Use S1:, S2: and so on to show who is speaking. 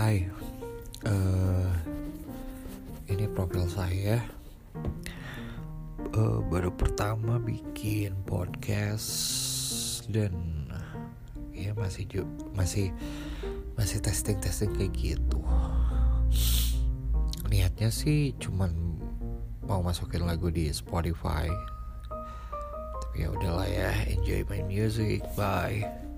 S1: Hai, uh, ini profil saya. Uh, baru pertama bikin podcast dan ya masih masih masih testing testing kayak gitu. Niatnya sih cuman mau masukin lagu di Spotify. Tapi ya udahlah ya, enjoy my music, bye.